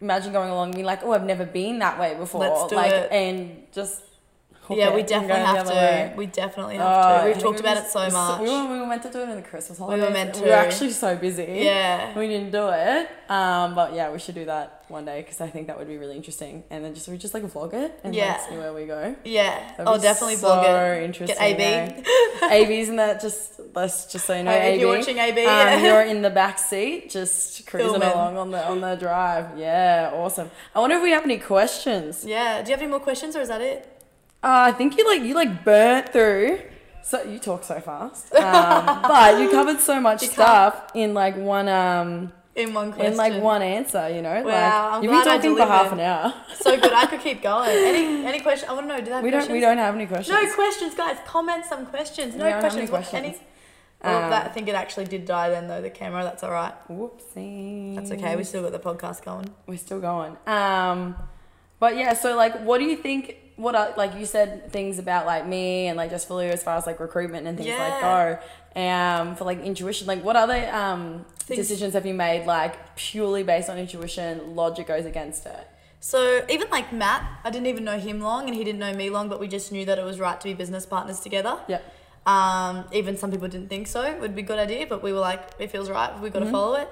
[SPEAKER 2] imagine going along and being like, oh, I've never been that way before.
[SPEAKER 1] Let's do
[SPEAKER 2] like,
[SPEAKER 1] it.
[SPEAKER 2] and just.
[SPEAKER 1] Yeah, we definitely have to.
[SPEAKER 2] way.
[SPEAKER 1] We definitely
[SPEAKER 2] Oh,
[SPEAKER 1] have to. We've talked
[SPEAKER 2] we
[SPEAKER 1] about
[SPEAKER 2] was-
[SPEAKER 1] it so much.
[SPEAKER 2] We were, we were meant to do it in the Christmas
[SPEAKER 1] were
[SPEAKER 2] holidays.
[SPEAKER 1] meant
[SPEAKER 2] We were actually so busy.
[SPEAKER 1] Yeah.
[SPEAKER 2] We didn't do it. Um, but yeah, we should do that one day because I think that would be really interesting. And then just we just like vlog it and
[SPEAKER 1] Yeah.
[SPEAKER 2] like, see where we go.
[SPEAKER 1] Yeah.
[SPEAKER 2] That'd
[SPEAKER 1] I'll definitely
[SPEAKER 2] so
[SPEAKER 1] vlog it.
[SPEAKER 2] interesting.
[SPEAKER 1] Get AB.
[SPEAKER 2] eh? AB's in that just let's just so you know
[SPEAKER 1] Hey, if
[SPEAKER 2] AB.
[SPEAKER 1] you're watching AB,
[SPEAKER 2] um,
[SPEAKER 1] yeah.
[SPEAKER 2] you're in the back seat, just cruising
[SPEAKER 1] Filming.
[SPEAKER 2] along on the on the drive. Yeah, awesome. I wonder if we have any questions.
[SPEAKER 1] Yeah. Do you have any more questions or is that it?
[SPEAKER 2] Uh, I think you like you like burnt through. So you talk so fast, um, but you covered so much
[SPEAKER 1] You
[SPEAKER 2] stuff in like one um
[SPEAKER 1] In one question.
[SPEAKER 2] in like one answer. You know,
[SPEAKER 1] Wow,
[SPEAKER 2] like you've been talking for half an hour.
[SPEAKER 1] So good. I could keep going. Any any question? I want to know. Do they have
[SPEAKER 2] We don't we don't have any questions.
[SPEAKER 1] No questions, guys. Comment some questions. No
[SPEAKER 2] We don't have
[SPEAKER 1] questions.
[SPEAKER 2] any
[SPEAKER 1] What-
[SPEAKER 2] questions.
[SPEAKER 1] Any? Well,
[SPEAKER 2] Um,
[SPEAKER 1] that, I think it actually did die then, though. The camera. That's all right.
[SPEAKER 2] Whoopsie.
[SPEAKER 1] That's okay. We still got the podcast going.
[SPEAKER 2] we're still going. Um, but yeah, so like, what do you think? What are like you said things about like me and like just for you as far as like recruitment and things like
[SPEAKER 1] Yeah.
[SPEAKER 2] go. Um, for like intuition, like what other um
[SPEAKER 1] Things-
[SPEAKER 2] decisions have you made like purely based on intuition? Logic goes against it.
[SPEAKER 1] So even like Matt, I didn't even know him long, and he didn't know me long, but we just knew that it was right to be business partners together.
[SPEAKER 2] Yeah.
[SPEAKER 1] Um, even some people didn't think so. It would be a good idea, but we were like, it feels right. We've got to follow it.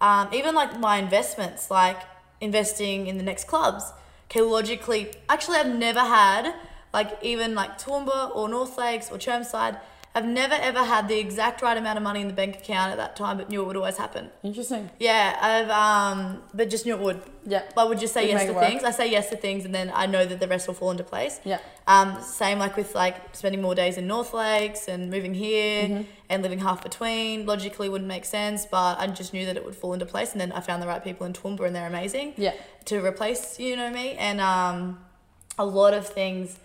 [SPEAKER 1] Um, even like my investments, like investing in the next clubs. Okay, logically, actually, I've never had like even like Toowoomba or North Lakes or Chermside. I've never ever had the exact right amount of money in the bank account at that time, but knew it would always happen.
[SPEAKER 2] Interesting.
[SPEAKER 1] Yeah, I've um, but just knew it would.
[SPEAKER 2] Yeah.
[SPEAKER 1] I would just say
[SPEAKER 2] You'd
[SPEAKER 1] yes to things. I say yes to things, and then I know that the rest will fall into place.
[SPEAKER 2] Yeah.
[SPEAKER 1] Um, same like with like spending more days in North Lakes and moving here
[SPEAKER 2] Mm-hmm.
[SPEAKER 1] and living half between. Logically wouldn't make sense, but I just knew that it would fall into place, and then I found the right people in Toowoomba, and they're amazing.
[SPEAKER 2] Yeah.
[SPEAKER 1] To replace, you know me, and um, a lot of things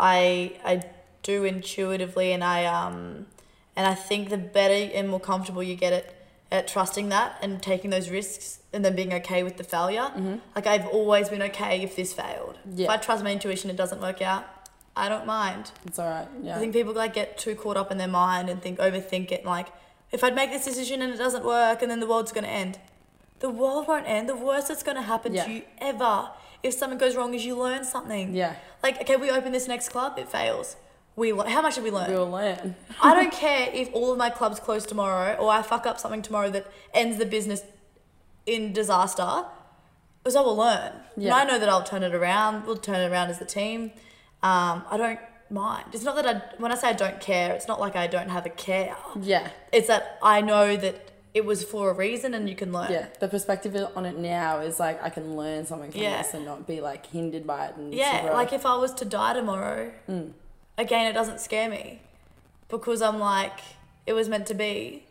[SPEAKER 1] I I do intuitively, and I um, and I think the better and more comfortable you get at at trusting that and taking those risks and then being okay with the failure. Like I've always been okay if this failed.
[SPEAKER 2] Yeah.
[SPEAKER 1] If I trust my intuition, it doesn't work out. I don't mind.
[SPEAKER 2] It's all right. Yeah.
[SPEAKER 1] I think people like get too caught up in their mind and think overthink it. Like if I'd make this decision and it doesn't work, and then the world's gonna end. The world won't end. The worst that's gonna happen
[SPEAKER 2] Yeah.
[SPEAKER 1] to you ever if something goes wrong is you learn something.
[SPEAKER 2] yeah.
[SPEAKER 1] Like okay, we open this next club, it fails. We le- how much did we learn?
[SPEAKER 2] We'll learn.
[SPEAKER 1] I don't care if all of my clubs close tomorrow or I fuck up something tomorrow that ends the business in disaster. Because I will learn.
[SPEAKER 2] Yeah.
[SPEAKER 1] And I know that I'll turn it around. We'll turn it around as a team. Um, I don't mind. It's not that I, when I say I don't care, it's not like I don't have a care.
[SPEAKER 2] Yeah.
[SPEAKER 1] It's that I know that it was for a reason and you can learn.
[SPEAKER 2] Yeah. The perspective on it now is like I can learn something from
[SPEAKER 1] Yeah.
[SPEAKER 2] this and not be like hindered by it. And
[SPEAKER 1] Yeah, like if I was to die tomorrow,
[SPEAKER 2] Mm.
[SPEAKER 1] Again, it doesn't scare me because I'm like, it was meant to be.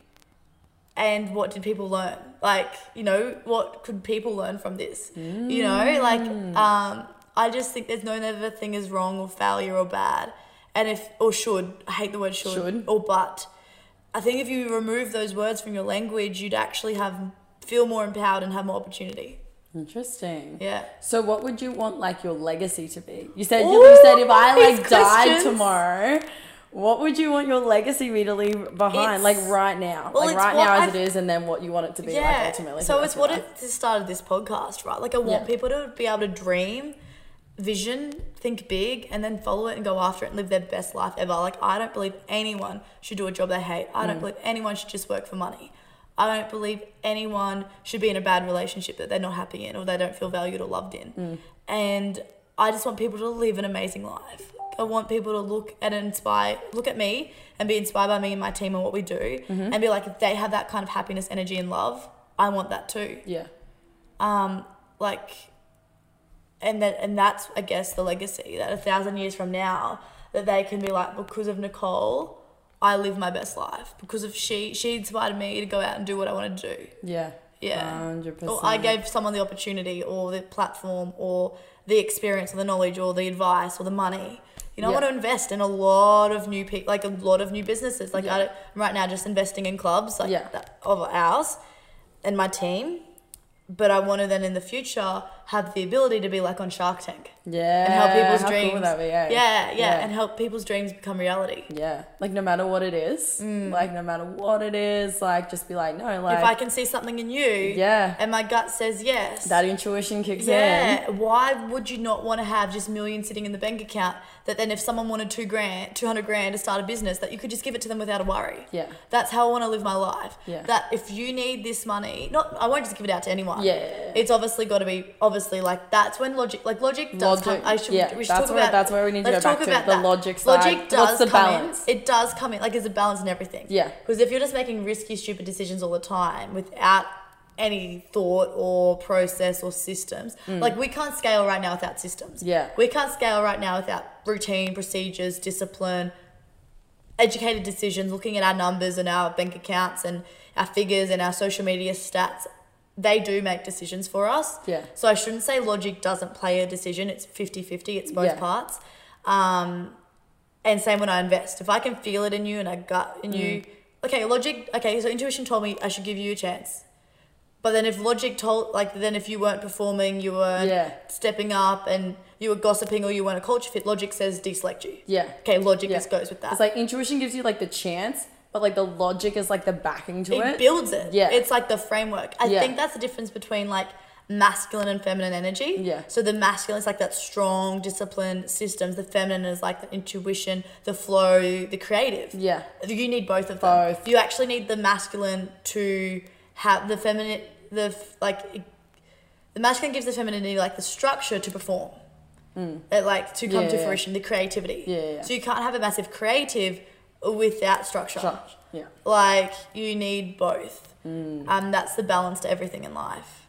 [SPEAKER 1] And what did people learn? Like, you know, what could people learn from this? You know, like,
[SPEAKER 2] Mm.
[SPEAKER 1] um, I just think there's no never thing is wrong or failure or bad. And if, or should, I hate the word should,
[SPEAKER 2] Should.
[SPEAKER 1] or but. I think if you remove those words from your language, you'd actually have, feel more empowered and have more opportunity.
[SPEAKER 2] Interesting.
[SPEAKER 1] Yeah.
[SPEAKER 2] So what would you want like your legacy to be? You said you, you said if I like died
[SPEAKER 1] questions.
[SPEAKER 2] tomorrow, what would you want your legacy be to leave behind?
[SPEAKER 1] It's-
[SPEAKER 2] like right now.
[SPEAKER 1] well,
[SPEAKER 2] like right now as
[SPEAKER 1] I've-
[SPEAKER 2] it is and then what you want it to be like ultimately.
[SPEAKER 1] So it's what it started this podcast, right? Like I want
[SPEAKER 2] Yeah.
[SPEAKER 1] people to be able to dream, vision, think big, and then follow it and go after it and live their best life ever. Like I don't believe anyone should do a job they hate. I
[SPEAKER 2] Mm.
[SPEAKER 1] don't believe anyone should just work for money. I don't believe anyone should be in a bad relationship that they're not happy in or they don't feel valued or loved in.
[SPEAKER 2] Mm.
[SPEAKER 1] And I just want people to live an amazing life. I want people to look at and inspire, look at me and be inspired by me and my team and what we do,
[SPEAKER 2] Mm-hmm.
[SPEAKER 1] and be like, if they have that kind of happiness, energy, and love, I want that too.
[SPEAKER 2] Yeah.
[SPEAKER 1] Um, like, and that and that's I guess the legacy that a thousand years from now that they can be like because of Nicole, I live my best life because of she she inspired me to go out and do what I want to do.
[SPEAKER 2] Yeah.
[SPEAKER 1] Yeah.
[SPEAKER 2] Hundred percent.
[SPEAKER 1] Or I gave someone the opportunity or the platform or the experience or the knowledge or the advice or the money. You know,
[SPEAKER 2] Yeah.
[SPEAKER 1] I want to invest in a lot of new people, like a lot of new businesses. Like
[SPEAKER 2] Yeah.
[SPEAKER 1] I, am right now, just investing in clubs like
[SPEAKER 2] Yeah.
[SPEAKER 1] that, of ours and my team. but I want to then in the future have the ability to be like on Shark Tank
[SPEAKER 2] Yeah.
[SPEAKER 1] and help people's
[SPEAKER 2] how
[SPEAKER 1] dreams.
[SPEAKER 2] Cool that be, eh?
[SPEAKER 1] yeah, yeah,
[SPEAKER 2] Yeah.
[SPEAKER 1] and help people's dreams become reality.
[SPEAKER 2] Yeah. Like no matter what it is,
[SPEAKER 1] Mm.
[SPEAKER 2] like no matter what it is, like just be like, no, like
[SPEAKER 1] if I can see something in you,
[SPEAKER 2] Yeah.
[SPEAKER 1] and my gut says yes,
[SPEAKER 2] that intuition kicks in.
[SPEAKER 1] yeah, why would you not want to have just millions sitting in the bank account? That then, if someone wanted two grand, two hundred grand to start a business, that you could just give it to them without a worry.
[SPEAKER 2] Yeah.
[SPEAKER 1] That's how I want to live my life.
[SPEAKER 2] Yeah.
[SPEAKER 1] That if you need this money, not I won't just give it out to anyone.
[SPEAKER 2] Yeah.
[SPEAKER 1] It's obviously got to be obviously like that's when logic like logic does
[SPEAKER 2] Logic,
[SPEAKER 1] come. I should
[SPEAKER 2] yeah,
[SPEAKER 1] we should
[SPEAKER 2] that's
[SPEAKER 1] talk
[SPEAKER 2] where-
[SPEAKER 1] about
[SPEAKER 2] that's where we need to go
[SPEAKER 1] talk
[SPEAKER 2] back to,
[SPEAKER 1] about
[SPEAKER 2] the
[SPEAKER 1] that.
[SPEAKER 2] logic side.
[SPEAKER 1] Logic does
[SPEAKER 2] What's the
[SPEAKER 1] come
[SPEAKER 2] balance?
[SPEAKER 1] in. It does come in like there's a balance in everything.
[SPEAKER 2] Yeah.
[SPEAKER 1] Because if you're just making risky, stupid decisions all the time without any thought or process or systems, like we can't scale right now without systems.
[SPEAKER 2] Mm. Yeah.
[SPEAKER 1] We can't scale right now without routine, procedures, discipline, educated decisions, looking at our numbers and our bank accounts and our figures and our social media stats. They do make decisions for us.
[SPEAKER 2] Yeah.
[SPEAKER 1] So I shouldn't say logic doesn't play a decision. It's 50 50, it's both
[SPEAKER 2] Yeah.
[SPEAKER 1] parts. Um, and same when I invest. If I can feel it in you and I gut in you,
[SPEAKER 2] Mm.
[SPEAKER 1] okay, logic, okay, so intuition told me I should give you a chance. But then if logic told, like, then if you weren't performing, you weren't
[SPEAKER 2] Yeah.
[SPEAKER 1] stepping up and you were gossiping or you weren't a culture fit, logic says deselect you.
[SPEAKER 2] Yeah.
[SPEAKER 1] Okay, logic
[SPEAKER 2] Yeah.
[SPEAKER 1] just goes with that.
[SPEAKER 2] It's like intuition gives you like the chance, but like the logic is like the backing to
[SPEAKER 1] it
[SPEAKER 2] it.
[SPEAKER 1] builds it.
[SPEAKER 2] Yeah.
[SPEAKER 1] It's like the framework. I
[SPEAKER 2] Yeah.
[SPEAKER 1] think that's the difference between like masculine and feminine energy.
[SPEAKER 2] Yeah.
[SPEAKER 1] So the masculine is like that strong, disciplined systems. The feminine is like the intuition, the flow, the creative.
[SPEAKER 2] Yeah.
[SPEAKER 1] You need both of them.
[SPEAKER 2] Both.
[SPEAKER 1] You actually need the masculine to have the feminine, the like, the masculine gives the femininity like the structure to perform. It like to come
[SPEAKER 2] Mm. Yeah,
[SPEAKER 1] to
[SPEAKER 2] yeah.
[SPEAKER 1] fruition, the creativity.
[SPEAKER 2] Yeah, yeah.
[SPEAKER 1] So you can't have a massive creative without structure.
[SPEAKER 2] Yeah.
[SPEAKER 1] Like you need both.
[SPEAKER 2] Mm.
[SPEAKER 1] Um, that's the balance to everything in life.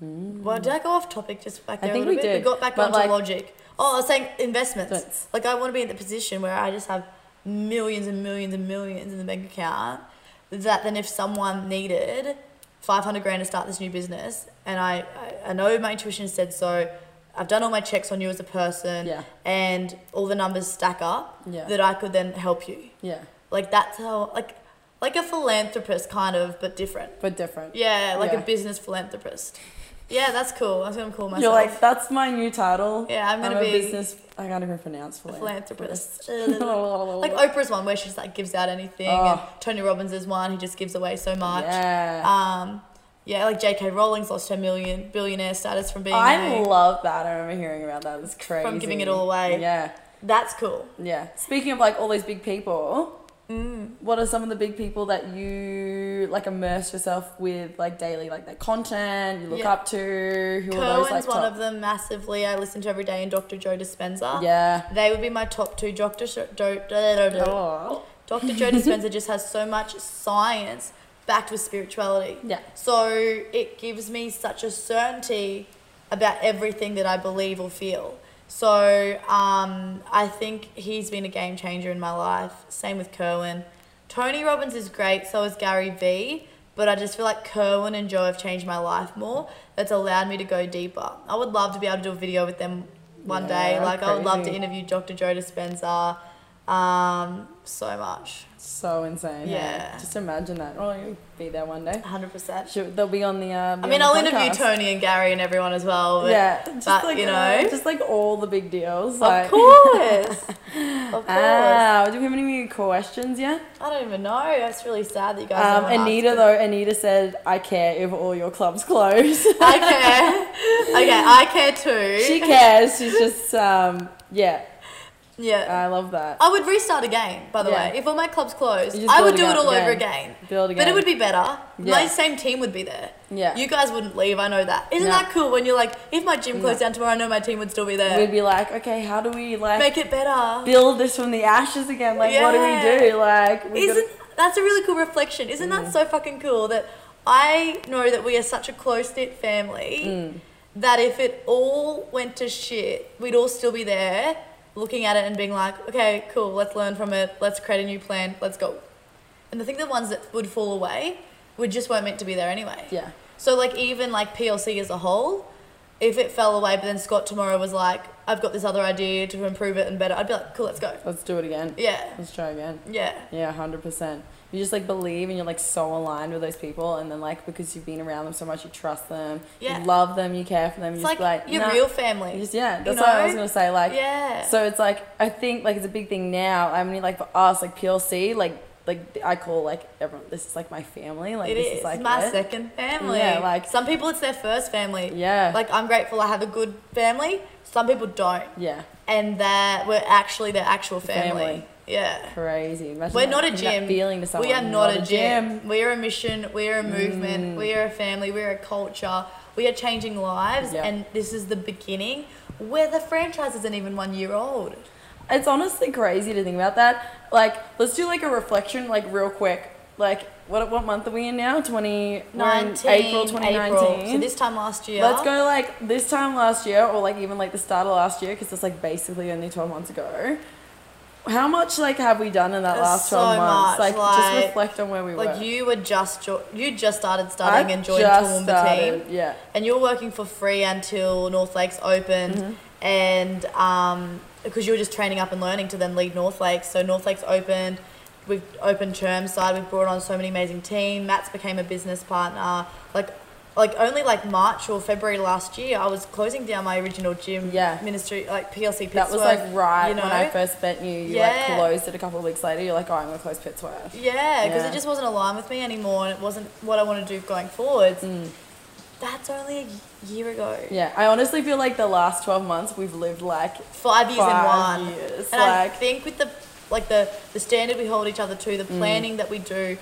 [SPEAKER 1] Well, did I go off topic just back
[SPEAKER 2] I
[SPEAKER 1] there
[SPEAKER 2] think
[SPEAKER 1] a little
[SPEAKER 2] we
[SPEAKER 1] bit?
[SPEAKER 2] did,
[SPEAKER 1] We got back
[SPEAKER 2] but
[SPEAKER 1] onto
[SPEAKER 2] like-
[SPEAKER 1] logic. Oh, I was saying investments.
[SPEAKER 2] Investments.
[SPEAKER 1] Like I want to be in the position where I just have millions and millions and millions in the bank account. That then if someone needed five hundred grand to start this new business, and I, I I know my intuition said so. I've done all my checks on you as a person,
[SPEAKER 2] Yeah.
[SPEAKER 1] and all the numbers stack up.
[SPEAKER 2] Yeah.
[SPEAKER 1] That I could then help you.
[SPEAKER 2] Yeah.
[SPEAKER 1] Like that's how like like a philanthropist kind of, but different.
[SPEAKER 2] But different.
[SPEAKER 1] Yeah, like
[SPEAKER 2] Yeah.
[SPEAKER 1] a business philanthropist. Yeah, that's cool. That's gonna call myself.
[SPEAKER 2] You're like, that's my new title.
[SPEAKER 1] Yeah, I'm gonna
[SPEAKER 2] a
[SPEAKER 1] be
[SPEAKER 2] business. I can't even pronounce
[SPEAKER 1] a
[SPEAKER 2] philanthropist.
[SPEAKER 1] philanthropist. like Oprah's one where she just like gives out anything, and
[SPEAKER 2] Oh.
[SPEAKER 1] Tony Robbins is one who just gives away so much.
[SPEAKER 2] Yeah.
[SPEAKER 1] Um, yeah, like J.K. Rowling's lost her million billionaire status from being
[SPEAKER 2] I
[SPEAKER 1] a,
[SPEAKER 2] love that. I remember hearing about that. It's crazy.
[SPEAKER 1] From giving it all away.
[SPEAKER 2] Yeah.
[SPEAKER 1] That's cool.
[SPEAKER 2] Yeah. Speaking of like all these big people,
[SPEAKER 1] Mm.
[SPEAKER 2] what are some of the big people that you like immerse yourself with like daily, like their content you look
[SPEAKER 1] Yeah.
[SPEAKER 2] up to? Who are those like
[SPEAKER 1] one of them massively. I listen to every day, and Dr. Joe Dispenza.
[SPEAKER 2] Yeah.
[SPEAKER 1] They would be my top two. Dr. Sh- Do-. Dr. Joe Dispenza just has so much science backed with spirituality.
[SPEAKER 2] Yeah.
[SPEAKER 1] So it gives me such a certainty about everything that I believe or feel. So um, I think he's been a game changer in my life. Same with Kerwin. Tony Robbins is great, so is Gary Vee. But I just feel like Kerwin and Joe have changed my life more. That's allowed me to go deeper. I would love to be able to do a video with them one day.
[SPEAKER 2] Yeah,
[SPEAKER 1] Like I would love to interview Dr. Joe Dispenza. Um, so much.
[SPEAKER 2] So insane. hey?
[SPEAKER 1] Yeah.
[SPEAKER 2] Just imagine that. Oh, you'll be there one day.
[SPEAKER 1] 100%.
[SPEAKER 2] Should, they'll be on the. Uh, be
[SPEAKER 1] I mean, I'll
[SPEAKER 2] the
[SPEAKER 1] interview. Tony and Gary and everyone as well. But
[SPEAKER 2] Yeah, just
[SPEAKER 1] but,
[SPEAKER 2] like
[SPEAKER 1] you
[SPEAKER 2] uh,
[SPEAKER 1] know,
[SPEAKER 2] just like all the big deals.
[SPEAKER 1] of
[SPEAKER 2] Like,
[SPEAKER 1] course, of course.
[SPEAKER 2] Ah, do we have any questions yet?
[SPEAKER 1] I don't even know. That's really sad that you guys.
[SPEAKER 2] Um, Anita though, Anita said, "I care if all your clubs close."
[SPEAKER 1] I care. okay, I care too.
[SPEAKER 2] she cares. She's just, um, yeah,
[SPEAKER 1] Yeah.
[SPEAKER 2] I love that.
[SPEAKER 1] I would restart again, by the
[SPEAKER 2] Yeah.
[SPEAKER 1] way. If all my clubs closed,
[SPEAKER 2] You just
[SPEAKER 1] I would
[SPEAKER 2] build
[SPEAKER 1] do
[SPEAKER 2] it
[SPEAKER 1] it
[SPEAKER 2] up
[SPEAKER 1] all over
[SPEAKER 2] again.
[SPEAKER 1] again.
[SPEAKER 2] Build
[SPEAKER 1] But
[SPEAKER 2] again.
[SPEAKER 1] it would be better. My same team would be there.
[SPEAKER 2] Yeah.
[SPEAKER 1] You guys wouldn't leave, I know that. Isn't
[SPEAKER 2] No.
[SPEAKER 1] that cool when you're like, if my gym closed down tomorrow, I know my team would still be there.
[SPEAKER 2] We'd be like, okay, how do we like
[SPEAKER 1] Make it better.
[SPEAKER 2] build this from the ashes again? Like, what do we
[SPEAKER 1] Yeah.
[SPEAKER 2] do? Like, we
[SPEAKER 1] Isn't
[SPEAKER 2] gotta-
[SPEAKER 1] that's a really cool reflection? Isn't
[SPEAKER 2] Mm.
[SPEAKER 1] that so fucking cool that I know that we are such a close knit family
[SPEAKER 2] Mm.
[SPEAKER 1] that if it all went to shit, we'd all still be there looking at it and being like, okay, cool, let's learn from it, let's create a new plan, let's go. And I think the ones that would fall away would just weren't meant to be there anyway.
[SPEAKER 2] yeah,
[SPEAKER 1] So like even like PLC as a whole, if it fell away, but then Scott tomorrow was like, I've got this other idea to improve it and better, I'd be like, cool, let's go.
[SPEAKER 2] Let's do it again.
[SPEAKER 1] Yeah.
[SPEAKER 2] Let's try again.
[SPEAKER 1] Yeah.
[SPEAKER 2] Yeah, hundred percent. You just like believe and you're like so aligned with those people, and then like because you've been around them so much, you trust them,
[SPEAKER 1] Yeah.
[SPEAKER 2] you love them, you care for them.
[SPEAKER 1] It's
[SPEAKER 2] you
[SPEAKER 1] like,
[SPEAKER 2] like
[SPEAKER 1] your
[SPEAKER 2] nah.
[SPEAKER 1] real family.
[SPEAKER 2] Just yeah,
[SPEAKER 1] you
[SPEAKER 2] that's what I was gonna say. Like
[SPEAKER 1] Yeah.
[SPEAKER 2] So it's like I think like it's a big thing now. I mean, like for us, like PLC, like like I call like everyone. This is like my family. Like
[SPEAKER 1] It
[SPEAKER 2] this
[SPEAKER 1] is.
[SPEAKER 2] is like
[SPEAKER 1] my
[SPEAKER 2] it.
[SPEAKER 1] second family.
[SPEAKER 2] Yeah, like-
[SPEAKER 1] some people it's their first family.
[SPEAKER 2] Yeah.
[SPEAKER 1] Like I'm grateful I have a good family. Some people don't,
[SPEAKER 2] Yeah,
[SPEAKER 1] and that we're actually their actual family.
[SPEAKER 2] Family.
[SPEAKER 1] Yeah.
[SPEAKER 2] crazy. Imagine
[SPEAKER 1] We're
[SPEAKER 2] that-
[SPEAKER 1] not a gym.
[SPEAKER 2] feeling to someone.
[SPEAKER 1] We are not, a gym. We are a mission. We are a movement. Mm. We are a family. We are a culture. We are changing lives,
[SPEAKER 2] Yeah.
[SPEAKER 1] and this is the beginning. Where the franchise isn't even one year old.
[SPEAKER 2] It's honestly crazy to think about that. Like, let's do like a reflection, like real quick. Like, what what month are we in now? Twenty.
[SPEAKER 1] 19
[SPEAKER 2] April, twenty nineteen.
[SPEAKER 1] So this time last year.
[SPEAKER 2] Let's go like this time last year, or like even like the start of last year, because it's like basically only twelve months ago. How much like have we done in that
[SPEAKER 1] There's
[SPEAKER 2] last twelve
[SPEAKER 1] so
[SPEAKER 2] months?
[SPEAKER 1] much,
[SPEAKER 2] Like, just reflect on where we
[SPEAKER 1] Like
[SPEAKER 2] were.
[SPEAKER 1] Like you were just jo- you just started studying
[SPEAKER 2] I
[SPEAKER 1] and joined Toowoomba
[SPEAKER 2] started,
[SPEAKER 1] team,
[SPEAKER 2] Yeah.
[SPEAKER 1] and you were working for free until North Lakes opened,
[SPEAKER 2] Mm-hmm.
[SPEAKER 1] and um, because you were just training up and learning to then lead North Lakes. So North Lakes opened. We've opened Chermside. We've brought on so many amazing team. Matt's became a business partner. Like, like only like March or February last year, I was closing down my original gym.
[SPEAKER 2] Yeah.
[SPEAKER 1] Ministry like PLC. Pittsworth,
[SPEAKER 2] That was like right
[SPEAKER 1] you know?
[SPEAKER 2] when I first met you. You
[SPEAKER 1] Yeah.
[SPEAKER 2] like closed it a couple of weeks later. You're like, oh, I'm gonna close Pittsworth.
[SPEAKER 1] Yeah, because
[SPEAKER 2] Yeah.
[SPEAKER 1] it just wasn't aligned with me anymore, and it wasn't what I want to do going forwards.
[SPEAKER 2] Mm.
[SPEAKER 1] That's only a year ago.
[SPEAKER 2] Yeah, I honestly feel like the last 12 months we've lived like
[SPEAKER 1] Five years
[SPEAKER 2] Five
[SPEAKER 1] in one.
[SPEAKER 2] years,
[SPEAKER 1] And I think with the like the the standard we hold each other to,
[SPEAKER 2] Mm.
[SPEAKER 1] the planning that we do,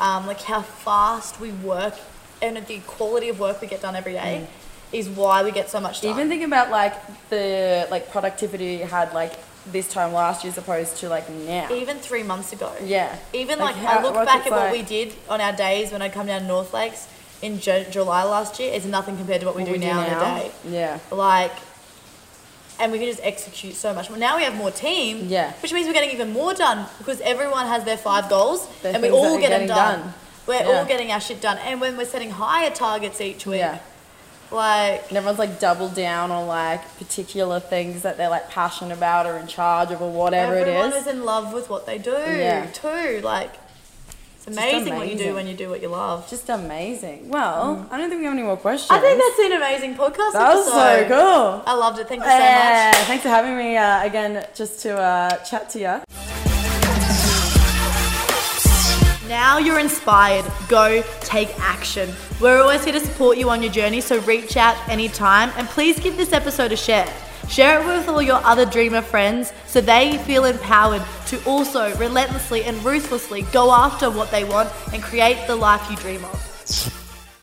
[SPEAKER 1] um, like how fast we work, and the quality of work we get done every day, is why we get so much done.
[SPEAKER 2] Mm. even thinking about like the like productivity you had like this time last year as opposed to like now.
[SPEAKER 1] even three months ago.
[SPEAKER 2] Yeah.
[SPEAKER 1] Even
[SPEAKER 2] Like
[SPEAKER 1] like,
[SPEAKER 2] how-
[SPEAKER 1] I look back at what
[SPEAKER 2] like-
[SPEAKER 1] we did on our days when I come down to North Lakes in Ju- July last year. It's nothing compared to what we
[SPEAKER 2] What
[SPEAKER 1] do now in a day.
[SPEAKER 2] Yeah.
[SPEAKER 1] like and we can just execute so much more. Now we have more team,
[SPEAKER 2] Yeah.
[SPEAKER 1] which means we're getting even more done because everyone has their five goals
[SPEAKER 2] Their
[SPEAKER 1] and we all get them done.
[SPEAKER 2] done.
[SPEAKER 1] We're
[SPEAKER 2] Yeah.
[SPEAKER 1] all getting our shit done, and when we're setting higher targets each week,
[SPEAKER 2] Yeah.
[SPEAKER 1] like
[SPEAKER 2] And everyone's like doubled down on like particular things that they're like passionate about or in charge of or whatever it is.
[SPEAKER 1] everyone is. in love with what they do
[SPEAKER 2] Yeah.
[SPEAKER 1] too. Like it's
[SPEAKER 2] Just
[SPEAKER 1] amazing, what you do when you do what you love.
[SPEAKER 2] Just amazing. Well, I don't think we have any more questions.
[SPEAKER 1] Mm. I think that's an amazing podcast.
[SPEAKER 2] that was so cool.
[SPEAKER 1] I loved it. Thank you so much.
[SPEAKER 2] Yeah, thanks for having me uh, again, just to uh, chat to you.
[SPEAKER 1] Now you're inspired. Go take action. We're always here to support you on your journey, so reach out anytime and please give this episode a share. Share it with all your other dreamer friends so they feel empowered to also relentlessly and ruthlessly go after what they want and create the life you dream of.